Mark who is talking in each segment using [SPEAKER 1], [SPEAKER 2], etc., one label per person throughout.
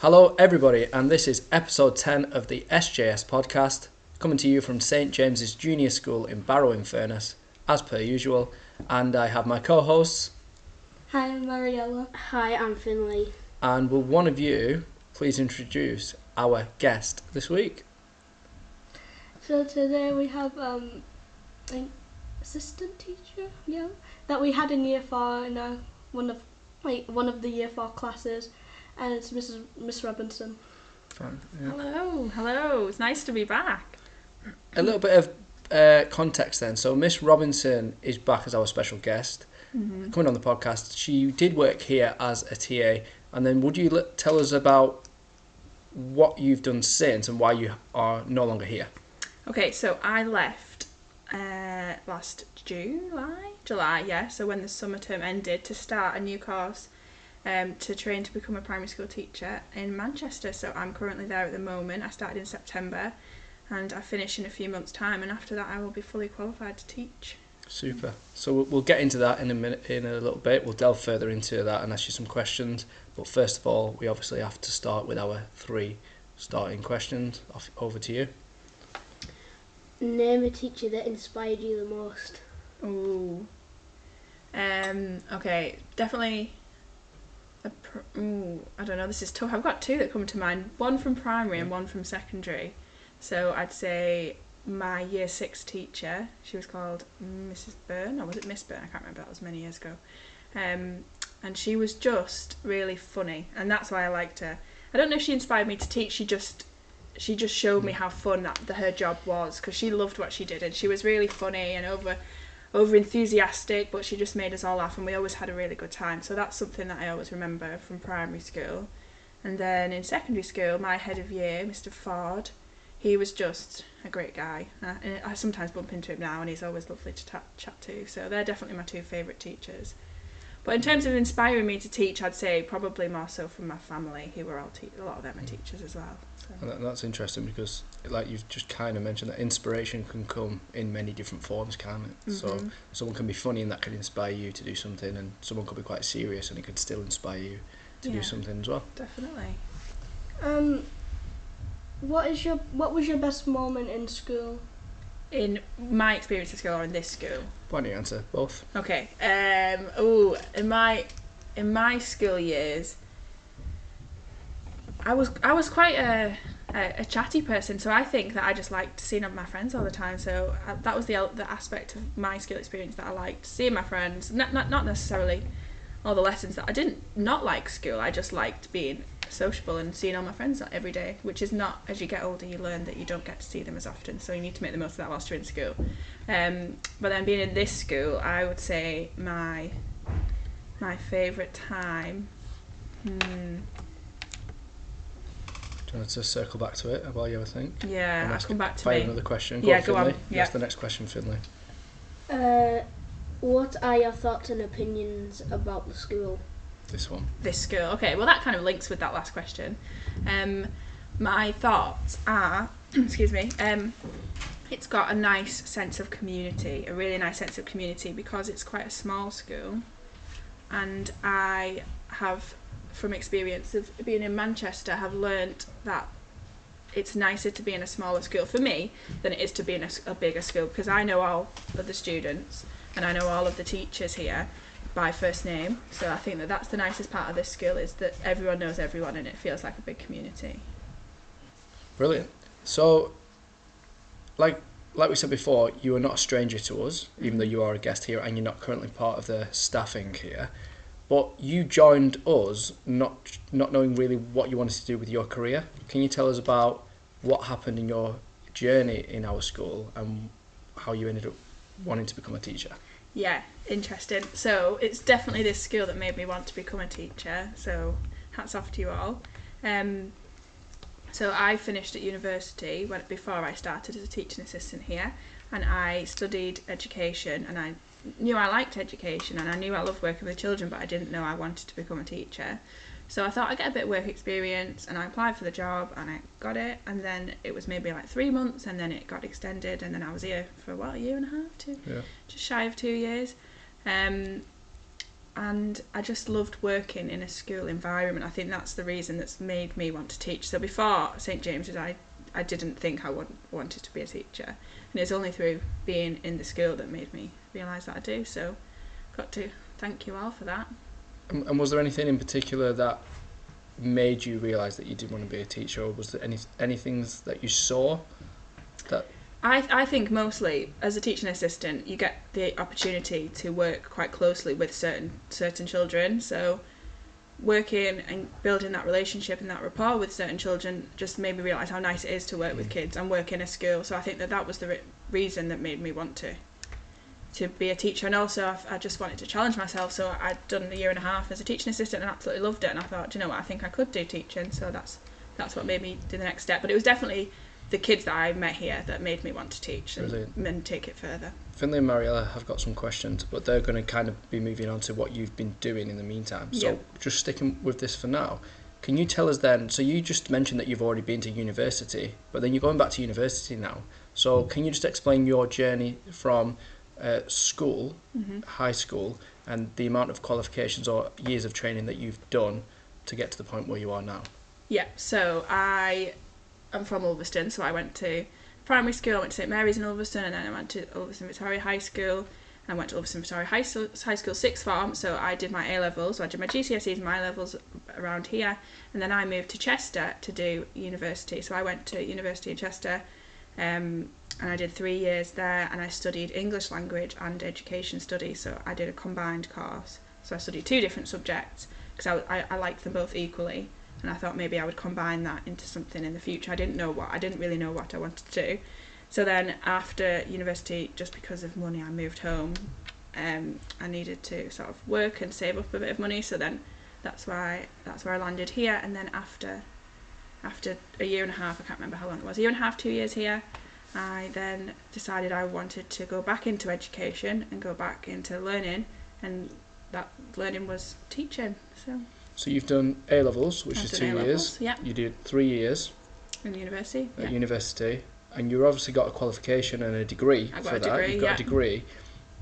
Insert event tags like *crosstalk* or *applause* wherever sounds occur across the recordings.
[SPEAKER 1] Hello, everybody, and this is episode 10 of the SJS podcast, coming to you from St James's Junior School in Barrow in Furness, as per usual. And I have my co hosts,
[SPEAKER 2] Hi, I'm Mariella.
[SPEAKER 3] Hi, I'm Finley.
[SPEAKER 1] and will one of you please introduce our guest this week?
[SPEAKER 2] So today we have um, an assistant teacher, yeah, that we had in year four in uh, one of like one of the year four classes, and it's Mrs. Miss Robinson.
[SPEAKER 1] Fine, yeah.
[SPEAKER 4] Hello, hello. It's nice to be back.
[SPEAKER 1] A little bit of uh, context then. So, Miss Robinson is back as our special guest,
[SPEAKER 4] Mm-hmm.
[SPEAKER 1] coming on the podcast. She did work here as a TA, and then would you l- tell us about what you've done since and why you are no longer here?
[SPEAKER 4] Okay, so I left uh, last July, July, yeah. So when the summer term ended, to start a new course um, to train to become a primary school teacher in Manchester. So I'm currently there at the moment. I started in September, and I finish in a few months' time. And after that, I will be fully qualified to teach.
[SPEAKER 1] Super. So we'll- we'll get into that in a minute, in a little bit. We'll delve further into that and ask you some questions. But first of all, we obviously have to start with our three starting questions. Off, over to you.
[SPEAKER 3] Name a teacher that inspired you the most.
[SPEAKER 4] Ooh. Um. Okay. Definitely. A pr- ooh, I don't know. This is tough. I've got two that come to mind. One from primary and one from secondary. So I'd say my year six teacher. She was called Mrs. Byrne, or was it Miss Byrne? I can't remember. That was many years ago. Um, and she was just really funny, and that's why I liked her. I don't know if she inspired me to teach. She just she just showed me how fun that her job was because she loved what she did and she was really funny and over over enthusiastic but she just made us all laugh and we always had a really good time. So that's something that I always remember from primary school. And then in secondary school my head of year Mr Ford he was just a great guy. And I sometimes bump into him now and he's always lovely to ta- chat to. So they're definitely my two favourite teachers but in terms of inspiring me to teach I'd say probably more so from my family who were all te- a lot of them are teachers as well so.
[SPEAKER 1] And that, that's interesting because, like you've just kind of mentioned, that inspiration can come in many different forms, can't it? So
[SPEAKER 4] Mhm.
[SPEAKER 1] someone can be funny and that can inspire you to do something, and someone could be quite serious and it could still inspire you to do something as well.
[SPEAKER 4] Definitely.
[SPEAKER 2] Um, what is your what was your best moment in school?
[SPEAKER 4] In my experience at school or in this school.
[SPEAKER 1] Why don't you answer both?
[SPEAKER 4] Okay. Um. Oh, in my in my school years, I was I was quite a, a, a chatty person, so I think that I just liked seeing up my friends all the time. So uh, that was the the aspect of my school experience that I liked seeing my friends. Not not not necessarily all the lessons that I didn't not like school. I just liked being sociable and seeing all my friends every day, which is not as you get older you learn that you don't get to see them as often. So you need to make the most of that whilst you're in school. Um, but then being in this school, I would say my my favourite time. Hmm,
[SPEAKER 1] Do you want to circle back to it while you ever think?
[SPEAKER 4] yeah, I'll
[SPEAKER 1] ask
[SPEAKER 4] come back to
[SPEAKER 1] Fire
[SPEAKER 4] me.
[SPEAKER 1] another question.
[SPEAKER 4] Yeah,
[SPEAKER 1] on,
[SPEAKER 4] go on,
[SPEAKER 1] Finley.
[SPEAKER 4] yeah.
[SPEAKER 1] That's the next question, Finley.
[SPEAKER 3] Uh, what are your thoughts and opinions about the school?
[SPEAKER 1] This one.
[SPEAKER 4] this school. Okay, well that kind of links with that last question. Um, my thoughts are, *clears throat* excuse me, um, it's got a nice sense of community, a really nice sense of community because it's quite a small school, and I have, from experience of being in Manchester, have learnt that it's nicer to be in a smaller school for me than it is to be in a bigger school because I know all of the students and I know all of the teachers here by first name. So I think that that's the nicest part of this school is that everyone knows everyone and it feels like a big community.
[SPEAKER 1] Brilliant. So, like like we said before, you are not a stranger to us, even though you are a guest here and you're not currently part of the staffing here. But you joined us not not knowing really what you wanted to do with your career. Can you tell us about what happened in your journey in our school and how you ended up wanting to become a teacher?
[SPEAKER 4] Yeah, interesting. So it's definitely this school that made me want to become a teacher. So hats off to you all. Um, so I finished at university when before I started as a teaching assistant here, and I studied education, and I knew I liked education, and I knew I loved working with children, but I didn't know I wanted to become a teacher. So I thought I'd get a bit of work experience, and I applied for the job, and I got it, and then it was maybe like three months, and then it got extended, and then I was here for what a year and a half, two,
[SPEAKER 1] Yeah.
[SPEAKER 4] just shy of two years. Um, and I just loved working in a school environment. I think that's the reason that's made me want to teach. So before St James's, I I didn't think I want, wanted to be a teacher, and it's only through being in the school that made me realise that I do. So, got to thank you all for that.
[SPEAKER 1] And, and was there anything in particular that made you realise that you didn't want to be a teacher, or was there any any things that you saw that
[SPEAKER 4] I, I think mostly as a teaching assistant you get the opportunity to work quite closely with certain certain children. So working and building that relationship and that rapport with certain children just made me realize how nice it is to work with mm. kids and work in a school. So I think that that was the re- reason that made me want to to be a teacher and also I, I just wanted to challenge myself so I'd done a year and a half as a teaching assistant and absolutely loved it and I thought do you know what I think I could do teaching so that's that's what made me do the next step but it was definitely the kids that I met here that made me want to teach and,
[SPEAKER 1] Brilliant.
[SPEAKER 4] and take it further.
[SPEAKER 1] Finley and Mariella have got some questions, but they're going to kind of be moving on to what you've been doing in the meantime. So
[SPEAKER 4] Yeah.
[SPEAKER 1] just sticking with this for now. Can you tell us then? So you just mentioned that you've already been to university, but then you're going back to university now. So can you just explain your journey from uh, school,
[SPEAKER 4] Mm-hmm.
[SPEAKER 1] high school, and the amount of qualifications or years of training that you've done to get to the point where you are now?
[SPEAKER 4] Yeah, so I am from Ulverston, so I went to primary school, I went to St Mary's in Ulverston, and then I went to Ulverston Victoria High School, I went to Ulverston Victoria High School, High School sixth form, so I did my A levels, so I did my GCSEs my levels around here, and then I moved to Chester to do university. So I went to university in Chester, um, and I did three years there, and I studied English language and education studies, so I did a combined course. So I studied two different subjects because I, I, I liked them both equally and I thought maybe I would combine that into something in the future. I didn't know what I didn't really know what I wanted to do. So then after university, just because of money, I moved home. Um, I needed to sort of work and save up a bit of money. So then that's why that's where I landed here. And then after after a year and a half, I can't remember how long it was, a year and a half, two years here. I then decided I wanted to go back into education and go back into learning, and that learning was teaching. So
[SPEAKER 1] So you've done A levels, which
[SPEAKER 4] I've
[SPEAKER 1] is two
[SPEAKER 4] A-levels,
[SPEAKER 1] years.
[SPEAKER 4] Yeah,
[SPEAKER 1] You did three years
[SPEAKER 4] in university.
[SPEAKER 1] at
[SPEAKER 4] Yeah.
[SPEAKER 1] university, and you've obviously got a qualification and a degree
[SPEAKER 4] I've
[SPEAKER 1] for
[SPEAKER 4] got a
[SPEAKER 1] that.
[SPEAKER 4] degree,
[SPEAKER 1] you've got
[SPEAKER 4] yeah.
[SPEAKER 1] a degree,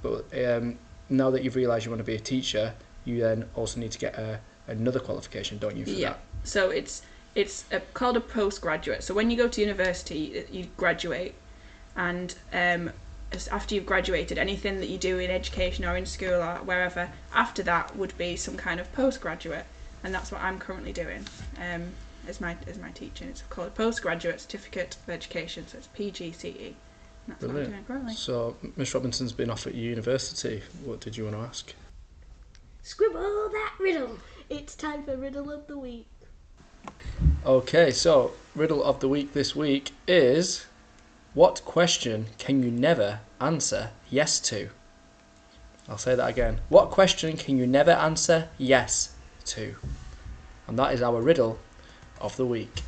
[SPEAKER 1] but um, now that you've realised you want to be a teacher, you then also need to get a, another qualification, don't you? For
[SPEAKER 4] Yeah.
[SPEAKER 1] that?
[SPEAKER 4] So it's it's a, called a postgraduate. So when you go to university, you graduate, and um, after you've graduated, anything that you do in education or in school or wherever after that would be some kind of postgraduate, and that's what I'm currently doing. Um, is my is my teaching. It's called a postgraduate certificate of education. So it's PGCE. E. And that's what I'm
[SPEAKER 1] Brilliant.
[SPEAKER 4] doing currently.
[SPEAKER 1] So Miss Robinson's been off at university. What did you want to ask?
[SPEAKER 3] Scribble that riddle.
[SPEAKER 2] It's time for riddle of the week.
[SPEAKER 1] Okay, so riddle of the week this week is what question can you never answer yes to? I'll say that again. What question can you never answer yes to? And that is our riddle of the week.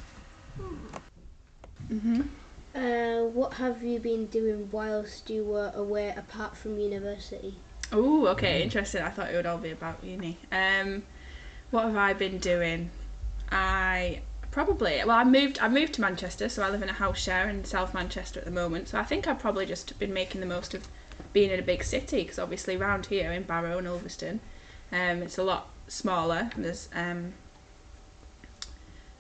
[SPEAKER 4] hmm
[SPEAKER 3] Uh, what have you been doing whilst you were away apart from university?
[SPEAKER 4] Oh, okay, interesting. I thought it would all be about uni. Um, what have I been doing? I probably well, I moved. I moved to Manchester, so I live in a house share in South Manchester at the moment. So I think I've probably just been making the most of being in a big city because obviously around here in Barrow and Ulverston, um, it's a lot smaller. There's um,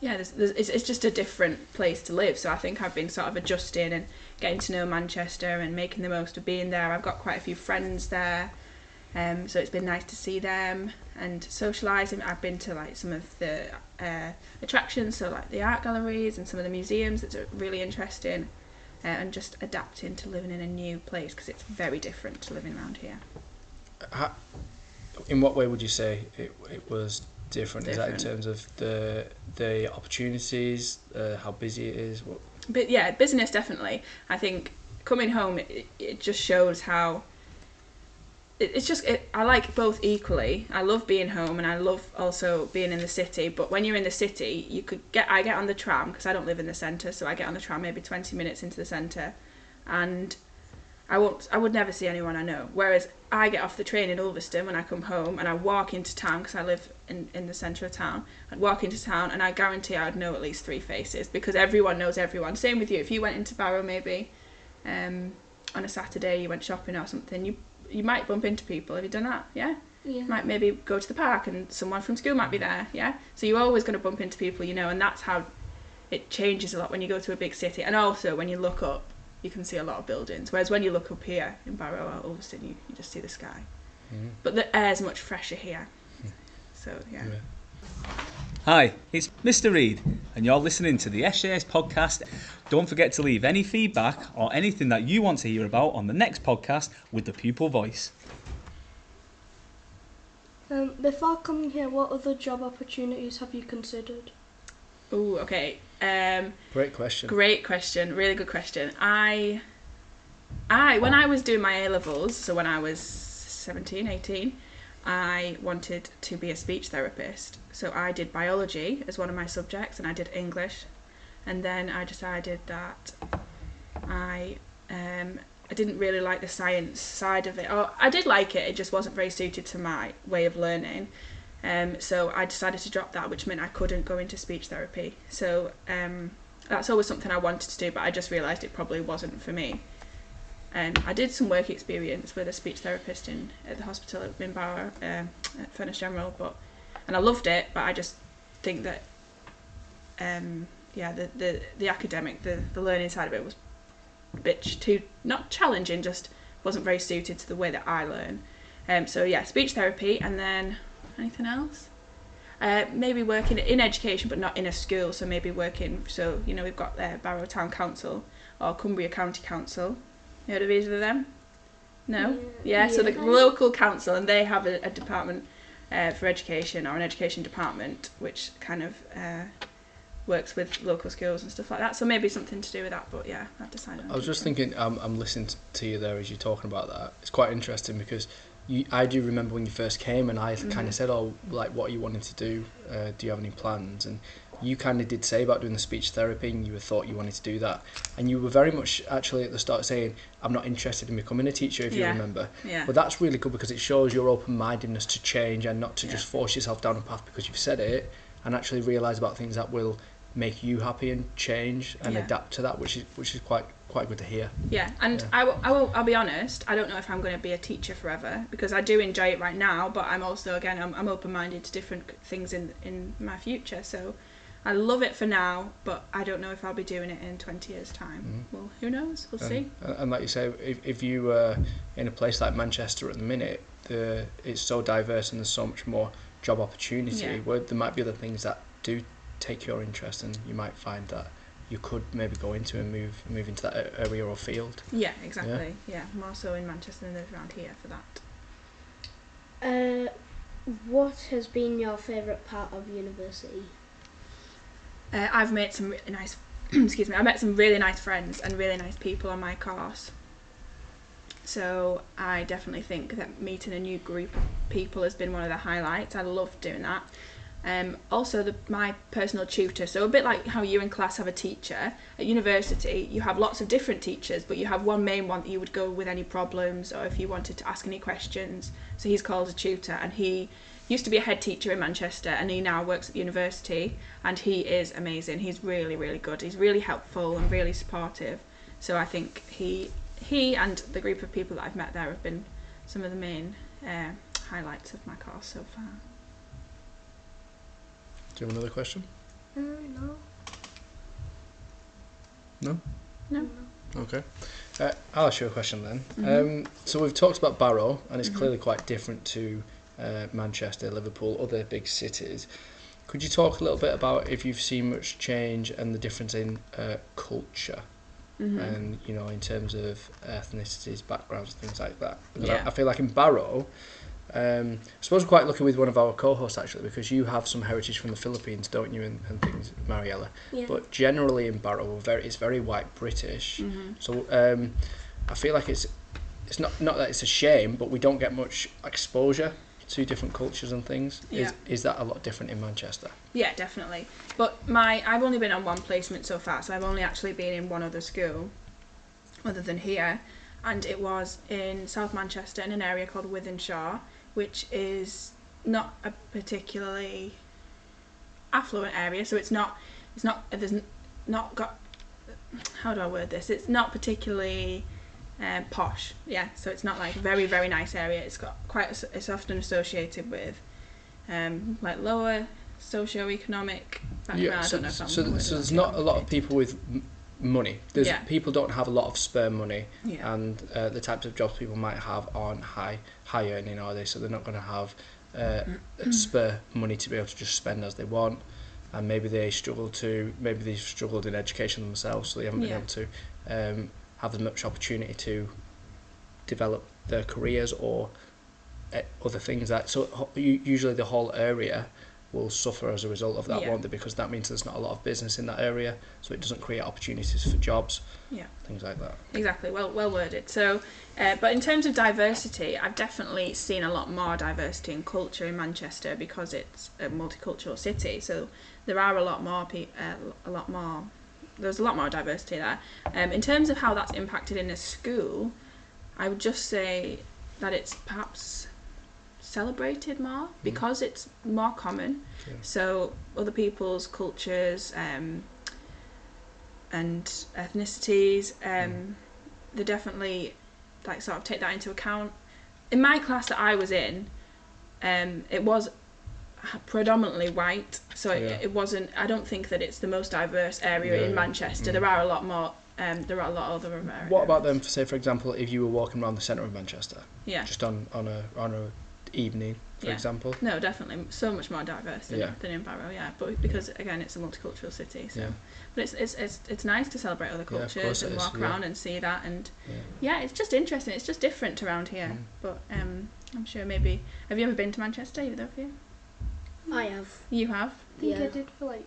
[SPEAKER 4] yeah, there's, there's, it's, it's just a different place to live. So I think I've been sort of adjusting and getting to know Manchester and making the most of being there. I've got quite a few friends there, um, so it's been nice to see them and socialising. I've been to like some of the uh, attractions, so like the art galleries and some of the museums. It's really interesting, uh, and just adapting to living in a new place because it's very different to living around here.
[SPEAKER 1] In what way would you say it, it was different? Is that in terms of the the opportunities, uh, how busy it is? What,
[SPEAKER 4] But yeah, business definitely. I think coming home, it, it just shows how. It, it's just it, I like both equally. I love being home and I love also being in the city. But when you're in the city, you could get I get on the tram because I don't live in the centre, so I get on the tram maybe 20 minutes into the centre, and I won't. I would never see anyone I know. Whereas I get off the train in Ulverston when I come home and I walk into town because I live in, in the centre of town. I'd walk into town and I guarantee I'd know at least three faces because everyone knows everyone. Same with you. If you went into Barrow maybe um, on a Saturday, you went shopping or something, you you might bump into people. Have you done that? Yeah.
[SPEAKER 2] Yeah.
[SPEAKER 4] might maybe go to the park and someone from school might be there, yeah? So you're always going to bump into people you know, and that's how it changes a lot when you go to a big city. And also, when you look up, you can see a lot of buildings. Whereas when you look up here in Barrow, all of a sudden you, you just see the sky.
[SPEAKER 1] Mhm.
[SPEAKER 4] But the air's much fresher here. So, yeah.
[SPEAKER 1] Yeah.
[SPEAKER 5] Hi, it's Mr. Reed, and you're listening to the SJS podcast. Don't forget to leave any feedback or anything that you want to hear about on the next podcast with the pupil voice.
[SPEAKER 2] Um, before coming here, what other job opportunities have you considered?
[SPEAKER 4] Ooh, okay. Um,
[SPEAKER 1] Great question.
[SPEAKER 4] Great question, really good question. I, I when I was doing my A levels, so when I was 17, 18, I wanted to be a speech therapist. So I did biology as one of my subjects, and I did English, and then I decided that I um, I didn't really like the science side of it. Or I did like it, it just wasn't very suited to my way of learning. Um, so I decided to drop that, which meant I couldn't go into speech therapy. So um, that's always something I wanted to do, but I just realised it probably wasn't for me. And I did some work experience with a speech therapist in at the hospital in Barrow, um, at Furness General, but and I loved it, but I just think that um, yeah, the, the, the academic, the, the learning side of it was a bit too not challenging, just wasn't very suited to the way that I learn. Um, so yeah, speech therapy, and then anything else? Uh, maybe working in education, but not in a school. So maybe working. So you know, we've got uh, Barrow Town Council or Cumbria County Council. You heard of either of them? No. Yeah. so the local council, and they have a, a department uh, for education or an education department, which kind of uh, works with local schools and stuff like that. So maybe something to do with that. But yeah, I've decided.
[SPEAKER 1] I was just thinking, um, I'm listening to you there as you're talking about that. It's quite interesting because you, I do remember when you first came and I kind
[SPEAKER 4] Mhm.
[SPEAKER 1] of said, oh, like, what are you wanting to do? Uh, do you have any plans? And you kind of did say about doing the speech therapy and you thought you wanted to do that. And you were very much actually at the start saying, I'm not interested in becoming a teacher, if you remember.
[SPEAKER 4] Yeah.
[SPEAKER 1] But that's really good because it shows your open mindedness to change and not to
[SPEAKER 4] Yeah.
[SPEAKER 1] just force yourself down a path because you've said it and actually realise about things that will make you happy and change and
[SPEAKER 4] Yeah.
[SPEAKER 1] adapt to that, which is which is quite quite good to hear.
[SPEAKER 4] Yeah, and
[SPEAKER 1] Yeah.
[SPEAKER 4] I will, I will, I'll be honest, I don't know if I'm going to be a teacher forever because I do enjoy it right now, but I'm also, again, I'm, I'm open minded to different things in, in my future. So I love it for now, but I don't know if I'll be doing it in 20 years' time.
[SPEAKER 1] Mhm.
[SPEAKER 4] Well, who knows? We'll
[SPEAKER 1] And,
[SPEAKER 4] see.
[SPEAKER 1] and like you say, if, if you were in a place like Manchester at the minute, the it's so diverse and there's so much more job opportunity.
[SPEAKER 4] Yeah.
[SPEAKER 1] Where there might be other things that do take your interest, and you might find that you could maybe go into and move move into that area or field.
[SPEAKER 4] Yeah, exactly. Yeah, more so in Manchester than there is around here for that.
[SPEAKER 3] Uh, what has been your favourite part of university?
[SPEAKER 4] Uh, I've made some really nice, *clears throat* excuse me, I met some really nice friends and really nice people on my course. So I definitely think that meeting a new group of people has been one of the highlights. I love doing that. Um, also, the, my personal tutor. So a bit like how you in class have a teacher at university, you have lots of different teachers, but you have one main one that you would go with any problems or if you wanted to ask any questions. So he's called a tutor, and he used to be a head teacher in Manchester, and he now works at the university and he is amazing. He's really, really good. He's really helpful and really supportive. So I think he he and the group of people that I've met there have been some of the main uh, highlights of my course so far.
[SPEAKER 1] Do you have another question?
[SPEAKER 2] Uh, no.
[SPEAKER 1] No.
[SPEAKER 4] No.
[SPEAKER 1] Okay. Uh, I'll ask you a question then.
[SPEAKER 4] Mhm.
[SPEAKER 1] Um, so we've talked about Barrow, and it's
[SPEAKER 4] Mhm.
[SPEAKER 1] clearly quite different to uh, Manchester, Liverpool, other big cities. Could you talk a little bit about if you've seen much change and the difference in uh, culture,
[SPEAKER 4] Mm-hmm.
[SPEAKER 1] and you know, in terms of ethnicities, backgrounds, things like that? Because
[SPEAKER 4] Yeah.
[SPEAKER 1] I, I feel like in Barrow. Um, I suppose we're quite lucky with one of our co-hosts actually because you have some heritage from the Philippines, don't you, and, and things, Mariella.
[SPEAKER 2] Yeah.
[SPEAKER 1] But generally in Barrow, very it's very white British.
[SPEAKER 4] Mm-hmm.
[SPEAKER 1] So um, I feel like it's it's not not that it's a shame, but we don't get much exposure to different cultures and things.
[SPEAKER 4] Yeah.
[SPEAKER 1] Is is that a lot different in Manchester?
[SPEAKER 4] Yeah, definitely. But my I've only been on one placement so far, so I've only actually been in one other school, other than here, and it was in South Manchester in an area called Wythenshawe, which is not a particularly affluent area. So it's not it's not there's not got how do I word this? It's not particularly um, posh. Yeah, so it's not like very very nice area. It's got quite. It's often associated with um, like lower socio-economic background.
[SPEAKER 1] Yeah,
[SPEAKER 4] I
[SPEAKER 1] so,
[SPEAKER 4] don't know if I'm
[SPEAKER 1] so, so there's not a lot of people with money. There's
[SPEAKER 4] Yeah.
[SPEAKER 1] people don't have a lot of spare money,
[SPEAKER 4] Yeah.
[SPEAKER 1] and uh, the types of jobs people might have aren't high high earning, are they? So they're not going to have uh, spare money to be able to just spend as they want, and maybe they struggle to maybe they've struggled in education themselves, so they haven't been
[SPEAKER 4] Yeah.
[SPEAKER 1] able to um, have as much opportunity to develop their careers or uh, other things that so usually the whole area will suffer as a result of that
[SPEAKER 4] Yeah.
[SPEAKER 1] won't they because that means there's not a lot of business in that area so it doesn't create opportunities for jobs
[SPEAKER 4] Yeah.
[SPEAKER 1] things like that
[SPEAKER 4] Exactly, well well worded. So, uh, but in terms of diversity, I've definitely seen a lot more diversity in culture in Manchester because it's a multicultural city. So there are a lot more pe- uh, a lot more. There's a lot more diversity there. Um, in terms of how that's impacted in a school, I would just say that it's perhaps celebrated more because it's more common.
[SPEAKER 1] Yeah.
[SPEAKER 4] So other people's cultures um, and ethnicities, um, they definitely like sort of take that into account. In my class that I was in, um, it was predominantly white, so
[SPEAKER 1] Yeah.
[SPEAKER 4] it, it wasn't. I don't think that it's the most diverse area
[SPEAKER 1] Yeah,
[SPEAKER 4] in. Manchester.
[SPEAKER 1] Mm.
[SPEAKER 4] There are a lot more. Um, there are a lot of other areas.
[SPEAKER 1] what about them for say for example if you were walking around the centre of manchester
[SPEAKER 4] Yeah.
[SPEAKER 1] just on on a on a evening for
[SPEAKER 4] Yeah.
[SPEAKER 1] example
[SPEAKER 4] No, definitely so much more diverse than,
[SPEAKER 1] Yeah.
[SPEAKER 4] than in Barrow, yeah. But because again, it's a multicultural city, so
[SPEAKER 1] Yeah.
[SPEAKER 4] but it's it's it's, it's nice to celebrate other cultures
[SPEAKER 1] course it
[SPEAKER 4] and
[SPEAKER 1] is,
[SPEAKER 4] walk
[SPEAKER 1] yeah.
[SPEAKER 4] around and see that, and
[SPEAKER 1] yeah.
[SPEAKER 4] yeah, it's just interesting. It's just different around here.
[SPEAKER 1] Mm.
[SPEAKER 4] But um, I'm sure maybe have you ever been to Manchester? Either of you?
[SPEAKER 3] I have.
[SPEAKER 4] You have.
[SPEAKER 2] I think I did for like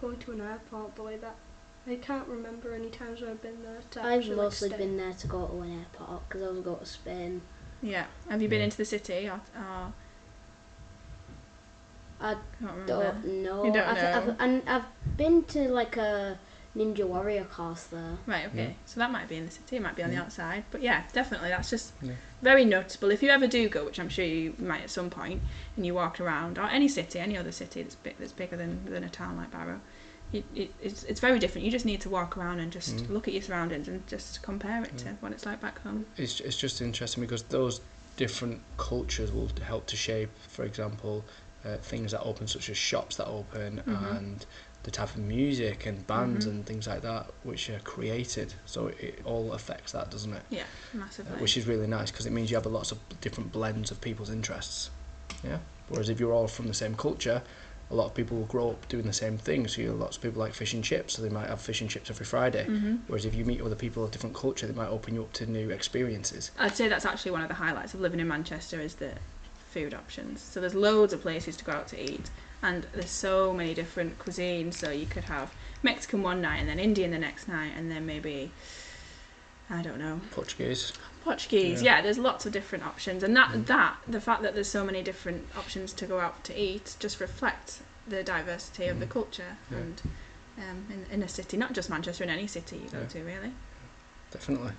[SPEAKER 2] going to an airport, the way that. I can't remember any times where I've been there. To
[SPEAKER 3] I've
[SPEAKER 2] actually, like,
[SPEAKER 3] mostly been there to go to an airport because I was going to Spain.
[SPEAKER 4] Yeah. Have you been
[SPEAKER 1] Yeah.
[SPEAKER 4] into the city or? or
[SPEAKER 3] I
[SPEAKER 4] can't remember.
[SPEAKER 3] don't know.
[SPEAKER 4] You don't
[SPEAKER 3] I've,
[SPEAKER 4] know.
[SPEAKER 3] I've, and I've been to like a Ninja Warrior course there.
[SPEAKER 4] Right, okay.
[SPEAKER 1] Yeah.
[SPEAKER 4] So that might be in the city, it might be on the
[SPEAKER 1] Yeah.
[SPEAKER 4] outside. But yeah, definitely, that's just
[SPEAKER 1] Yeah.
[SPEAKER 4] very noticeable. If you ever do go, which I'm sure you might at some point, and you walk around, or any city, any other city that's, big, that's bigger than, than a town like Barrow, it, it, it's, it's very different. You just need to walk around and just
[SPEAKER 1] Mm.
[SPEAKER 4] look at your surroundings and just compare it to what it's like back home.
[SPEAKER 1] it's, it's just interesting because those different cultures will help to shape, for example, uh, things that open, such as shops that open,
[SPEAKER 4] Mhm.
[SPEAKER 1] and the type of music and bands
[SPEAKER 4] Mhm.
[SPEAKER 1] and things like that, which are created. So it all affects that, doesn't it?
[SPEAKER 4] Yeah,
[SPEAKER 1] Uh,
[SPEAKER 4] massively.
[SPEAKER 1] which is really nice because it means you have a lots of different blends of people's interests. Yeah. Whereas if you're all from the same culture, a lot of people will grow up doing the same thing. So you know, lots of people like fish and chips, so they might have fish and chips every Friday.
[SPEAKER 4] hmm
[SPEAKER 1] Whereas if you meet other people of different culture, they might open you up to new experiences.
[SPEAKER 4] I'd say that's actually one of the highlights of living in Manchester is the food options. So there's loads of places to go out to eat, and there's so many different cuisines. So you could have Mexican one night, and then Indian the next night, and then maybe I don't know
[SPEAKER 1] Portuguese.
[SPEAKER 4] Portuguese.
[SPEAKER 1] Yeah.
[SPEAKER 4] Yeah, there's lots of different options, and that
[SPEAKER 1] Mm.
[SPEAKER 4] that the fact that there's so many different options to go out to eat just reflects the diversity of the
[SPEAKER 1] Mm.
[SPEAKER 4] culture
[SPEAKER 1] Yeah.
[SPEAKER 4] and. Um, in, in a city, not just Manchester, in any city you go
[SPEAKER 1] Yeah.
[SPEAKER 4] to, really.
[SPEAKER 1] Definitely.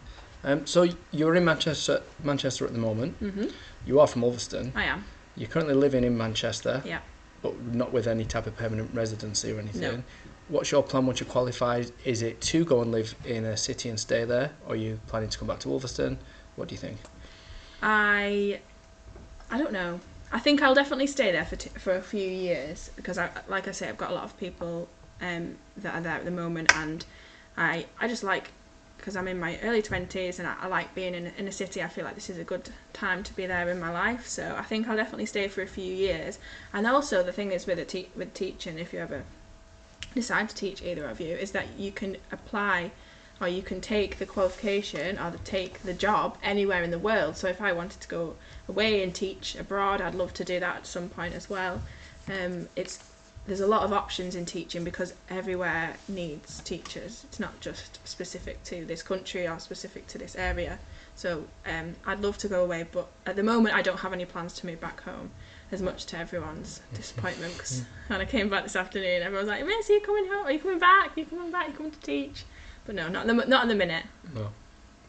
[SPEAKER 1] Um, so you're in Manchester, Manchester at the moment.
[SPEAKER 4] hmm
[SPEAKER 1] You are from Ulverston.
[SPEAKER 4] I am.
[SPEAKER 1] You're currently living in Manchester.
[SPEAKER 4] Yeah.
[SPEAKER 1] But not with any type of permanent residency or anything.
[SPEAKER 4] No.
[SPEAKER 1] What's your plan once you're qualified? Is it to go and live in a city and stay there, or are you planning to come back to Ulverston? What do you think?
[SPEAKER 4] I I don't know. I think I'll definitely stay there for t- for a few years because I like I say I've got a lot of people um that are there at the moment and I I just like because I'm in my early 20s and I, I like being in, in a city I feel like this is a good time to be there in my life so I think I'll definitely stay for a few years and also the thing is with a te- with teaching if you ever decide to teach either of you is that you can apply or you can take the qualification or the, take the job anywhere in the world. So if I wanted to go away and teach abroad, I'd love to do that at some point as well. Um, it's there's a lot of options in teaching because everywhere needs teachers. It's not just specific to this country or specific to this area. So um, I'd love to go away, but at the moment I don't have any plans to move back home. As much to everyone's *laughs* disappointment, 'cause when I came back this afternoon, everyone was like, "Miss, are you coming home? Are you coming back? Are you coming back? Are you coming to teach?" But no, not in the, not in the minute.
[SPEAKER 1] No.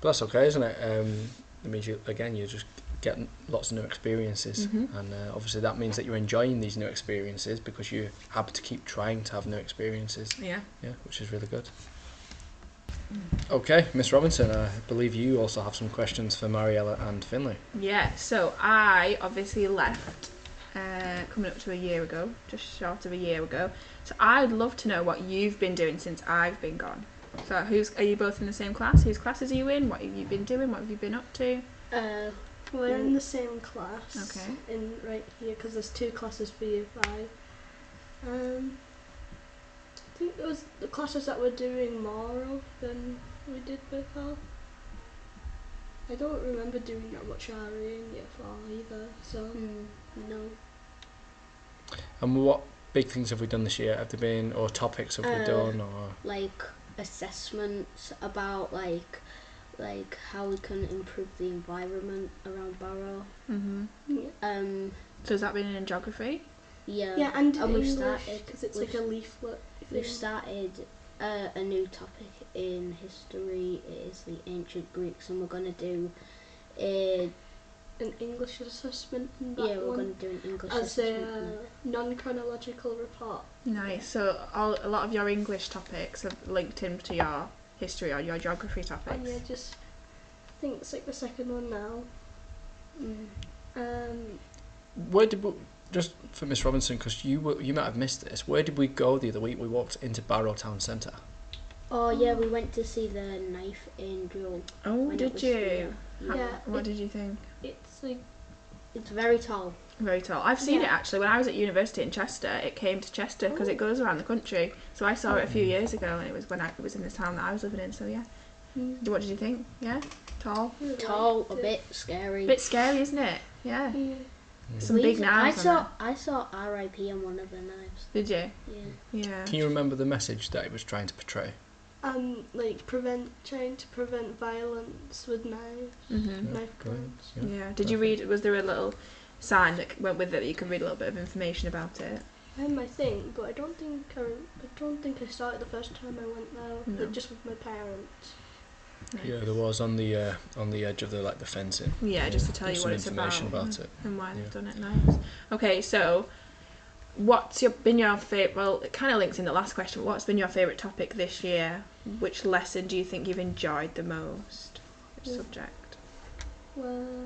[SPEAKER 1] But that's okay, isn't it? Um, it means you again you're just getting lots of new experiences,
[SPEAKER 4] Mhm.
[SPEAKER 1] and uh, obviously that means that you're enjoying these new experiences because you're happy to keep trying to have new experiences.
[SPEAKER 4] Yeah.
[SPEAKER 1] Yeah, which is really good. Okay, Miss Robinson, I believe you also have some questions for Mariella and Finley.
[SPEAKER 4] Yeah, so I obviously left uh, coming up to a year ago, just short of a year ago. So I'd love to know what you've been doing since I've been gone. So who's are you both in the same class? Whose classes are you in? What have you been doing? What have you been up to?
[SPEAKER 3] Uh,
[SPEAKER 2] We're in the same class.
[SPEAKER 4] Okay.
[SPEAKER 2] In right here because there's two classes for year five. Um, I think it was the classes that we're doing more of than we did before. I don't remember doing that much RE in year four either. So
[SPEAKER 3] mm, no.
[SPEAKER 1] And what big things have we done this year? Have there been, or topics have we
[SPEAKER 3] Uh,
[SPEAKER 1] done, or
[SPEAKER 3] like assessments about like like how we can improve the environment around Barrow.
[SPEAKER 4] Mm-hmm.
[SPEAKER 2] yeah,
[SPEAKER 3] Um,
[SPEAKER 4] So has that been in geography?
[SPEAKER 3] yeah,
[SPEAKER 2] yeah and,
[SPEAKER 3] and we've
[SPEAKER 2] English
[SPEAKER 3] started-
[SPEAKER 2] because it's like a leaflet.
[SPEAKER 3] we've started uh, a new topic in history. It is the ancient Greeks, and we're gonna do a
[SPEAKER 2] an English assessment in that
[SPEAKER 3] yeah, we're
[SPEAKER 2] one
[SPEAKER 3] gonna do an English
[SPEAKER 2] as a
[SPEAKER 3] assessment.
[SPEAKER 2] uh, non-chronological report.
[SPEAKER 4] Nice. So all, a lot of your English topics have linked into your history or your geography topics.
[SPEAKER 2] And yeah, just I think it's like the second one now.
[SPEAKER 3] Mm.
[SPEAKER 2] Um,
[SPEAKER 1] where did we, just for Miss Robinson, because you were, you might have missed this. Where did we go the other week? We walked into Barrow Town Centre.
[SPEAKER 3] Oh yeah, we went to see the knife in drill.
[SPEAKER 4] oh, did you?
[SPEAKER 3] here.
[SPEAKER 2] Yeah.
[SPEAKER 3] Yeah,
[SPEAKER 4] What
[SPEAKER 2] it-
[SPEAKER 4] did you think?
[SPEAKER 2] it's like
[SPEAKER 3] it's very tall.
[SPEAKER 4] Very tall. I've seen it actually when I was at university in Chester. It came to Chester because it goes around the country. So I saw it a few years ago, and it was when I it was in the town that I was living in. So yeah.
[SPEAKER 2] mm,
[SPEAKER 4] What did you think? Yeah, tall.
[SPEAKER 3] Tall, a bit scary.
[SPEAKER 4] A bit scary, isn't it? Yeah.
[SPEAKER 2] Yeah.
[SPEAKER 4] Some
[SPEAKER 3] We-
[SPEAKER 4] big knives.
[SPEAKER 3] I
[SPEAKER 4] on
[SPEAKER 3] saw I saw R.I.P. on one of the knives.
[SPEAKER 4] Did you?
[SPEAKER 3] Yeah.
[SPEAKER 4] Yeah.
[SPEAKER 1] Can you remember the message that it was trying to portray?
[SPEAKER 2] Um, like prevent trying to prevent violence with knives,
[SPEAKER 4] Mhm.
[SPEAKER 2] knife
[SPEAKER 1] brilliant,
[SPEAKER 2] crimes.
[SPEAKER 1] yeah.
[SPEAKER 4] Yeah. Did you read? Was there a little sign that went with it that you can read a little bit of information about it?
[SPEAKER 2] Um, I think, but I don't think I, I don't think I saw it the first time I went there,
[SPEAKER 4] No.
[SPEAKER 2] but just with my parents.
[SPEAKER 1] Yeah, there was on the uh, on the edge of the like the fencing.
[SPEAKER 4] Yeah, just to tell
[SPEAKER 1] There's
[SPEAKER 4] you
[SPEAKER 1] some
[SPEAKER 4] what it's about,
[SPEAKER 1] about it.
[SPEAKER 4] and why
[SPEAKER 1] Yeah.
[SPEAKER 4] they've done it. Nice. Okay, so what's your been your favorite? Well, it kind of links in the last question. What's been your favorite topic this year? Which lesson do you think you've enjoyed the most? Which
[SPEAKER 2] Mm.
[SPEAKER 4] subject?
[SPEAKER 2] Well,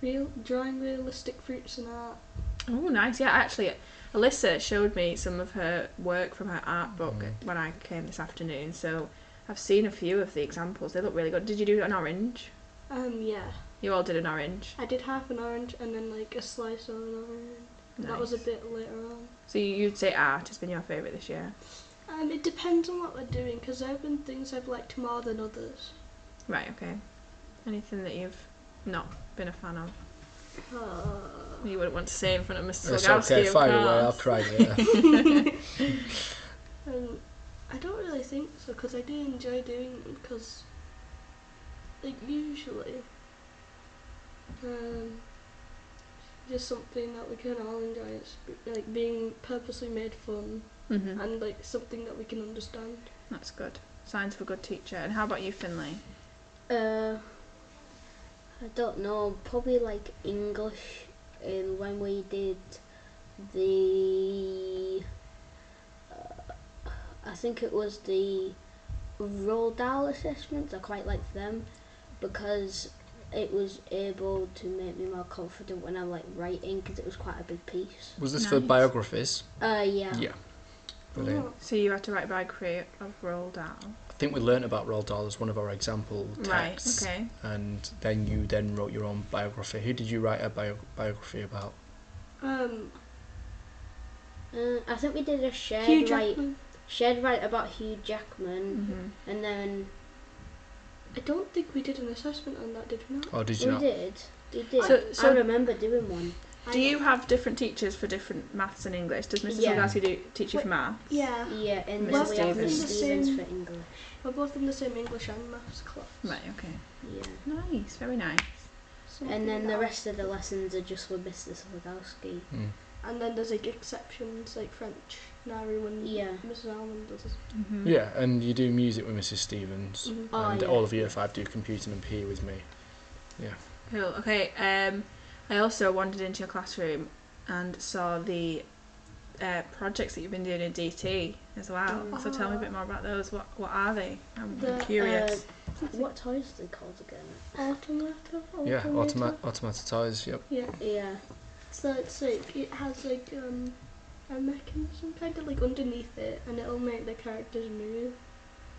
[SPEAKER 2] real drawing realistic fruits and art.
[SPEAKER 4] Oh, nice. Yeah, actually, Alyssa showed me some of her work from her art book
[SPEAKER 1] Mm.
[SPEAKER 4] when I came this afternoon. So I've seen a few of the examples. They look really good. Did you do an orange?
[SPEAKER 2] Um, yeah,
[SPEAKER 4] You all did an orange.
[SPEAKER 2] I did half an orange and then like a slice of an orange. That was a bit later on.
[SPEAKER 4] So you- you'd say art has been your favourite this year?
[SPEAKER 2] Um, it depends on what we're doing because there have been things I've liked more than others.
[SPEAKER 4] Right. Okay. Anything that you've not been a fan of?
[SPEAKER 2] Uh,
[SPEAKER 4] You wouldn't want to say in front of Mr.
[SPEAKER 1] It's
[SPEAKER 4] Slogowski,
[SPEAKER 1] okay, fire away. I'll
[SPEAKER 4] course.
[SPEAKER 1] cry later. *laughs*
[SPEAKER 2] um, I don't really think so because I do enjoy doing them because, like, usually, um, just something that we can all enjoy. It's like being purposely made fun
[SPEAKER 4] Mhm.
[SPEAKER 2] and like something that we can understand.
[SPEAKER 4] That's good. Signs of a good teacher. And how about you, Finley?
[SPEAKER 3] Uh, I don't know. Probably like English. And when we did the, uh, I think it was the Roald Dahl assessments. I quite liked them because it was able to make me more confident when I'm like writing because it was quite a big piece.
[SPEAKER 1] Was this for biographies?
[SPEAKER 3] Uh, yeah.
[SPEAKER 1] Yeah. Brilliant.
[SPEAKER 2] Oh,
[SPEAKER 4] So you had to write a biography of Roald Dahl.
[SPEAKER 1] I think we learnt about Roald Dahl as one of our example texts. Right.
[SPEAKER 4] Okay.
[SPEAKER 1] And then you then wrote your own biography. Who did you write a bio- biography about?
[SPEAKER 2] Um,
[SPEAKER 3] Uh, I think we did a shared
[SPEAKER 2] Hugh
[SPEAKER 3] write,
[SPEAKER 2] Jackman.
[SPEAKER 3] shared write about Hugh Jackman,
[SPEAKER 4] Mhm.
[SPEAKER 3] and then
[SPEAKER 2] I don't think we did an assessment on that, did we not?
[SPEAKER 1] Or did you
[SPEAKER 3] we
[SPEAKER 1] not?
[SPEAKER 3] did. We did.
[SPEAKER 4] So- so-
[SPEAKER 3] I remember doing one.
[SPEAKER 4] Do you have different teachers for different maths and English? Does Mr.
[SPEAKER 3] Yeah.
[SPEAKER 4] Slogowski do teach you for maths?
[SPEAKER 2] Yeah,
[SPEAKER 3] Yeah, and
[SPEAKER 4] Well,
[SPEAKER 3] then we have Miss
[SPEAKER 4] Stevens.
[SPEAKER 3] Stevens for English.
[SPEAKER 2] we're both in the same English and maths class.
[SPEAKER 4] Right. Okay.
[SPEAKER 3] Yeah.
[SPEAKER 4] Nice. Very nice.
[SPEAKER 2] Something
[SPEAKER 3] And then the rest of the lessons are just with Mr. Slagowski.
[SPEAKER 1] Mm.
[SPEAKER 2] And then there's like exceptions like French, Nari when
[SPEAKER 3] Yeah.
[SPEAKER 2] Mrs. Almond does.
[SPEAKER 4] Mhm.
[SPEAKER 1] Yeah, and you do music with Mrs. Stevens.
[SPEAKER 2] Mhm.
[SPEAKER 3] Oh,
[SPEAKER 1] and
[SPEAKER 3] yeah.
[SPEAKER 1] all of year five do computing and PE with me. Yeah.
[SPEAKER 4] Cool. Okay. Um, I also wandered into your classroom and saw the uh, projects that you've been doing in DT as well. So tell me a bit more about those. What what are they? I'm
[SPEAKER 2] The,
[SPEAKER 4] curious.
[SPEAKER 3] Uh, what toys are they called again?
[SPEAKER 2] Automata.
[SPEAKER 1] Yeah,
[SPEAKER 2] Automator.
[SPEAKER 1] automa- automata toys. Yep.
[SPEAKER 2] Yeah.
[SPEAKER 3] Yeah.
[SPEAKER 2] So it's like it has like um a mechanism kind of like underneath it, and it'll make the characters move,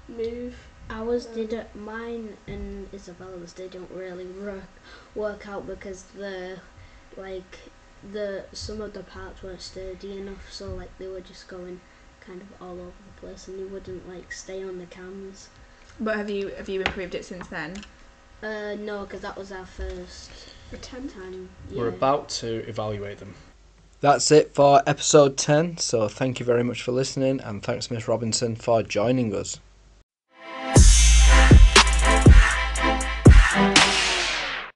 [SPEAKER 2] move.
[SPEAKER 3] Ours didn't. Mine and Isabella's didn't really work work out because the like the some of the parts weren't sturdy enough, so like they were just going kind of all over the place, and they wouldn't like stay on the cams.
[SPEAKER 4] But have you have you improved it since then?
[SPEAKER 3] Uh, no, because that was our first
[SPEAKER 2] Pretend.
[SPEAKER 3] time.
[SPEAKER 1] We're about to evaluate them. That's it for episode 10. So thank you very much for listening and thanks, Miss Robinson, for joining us.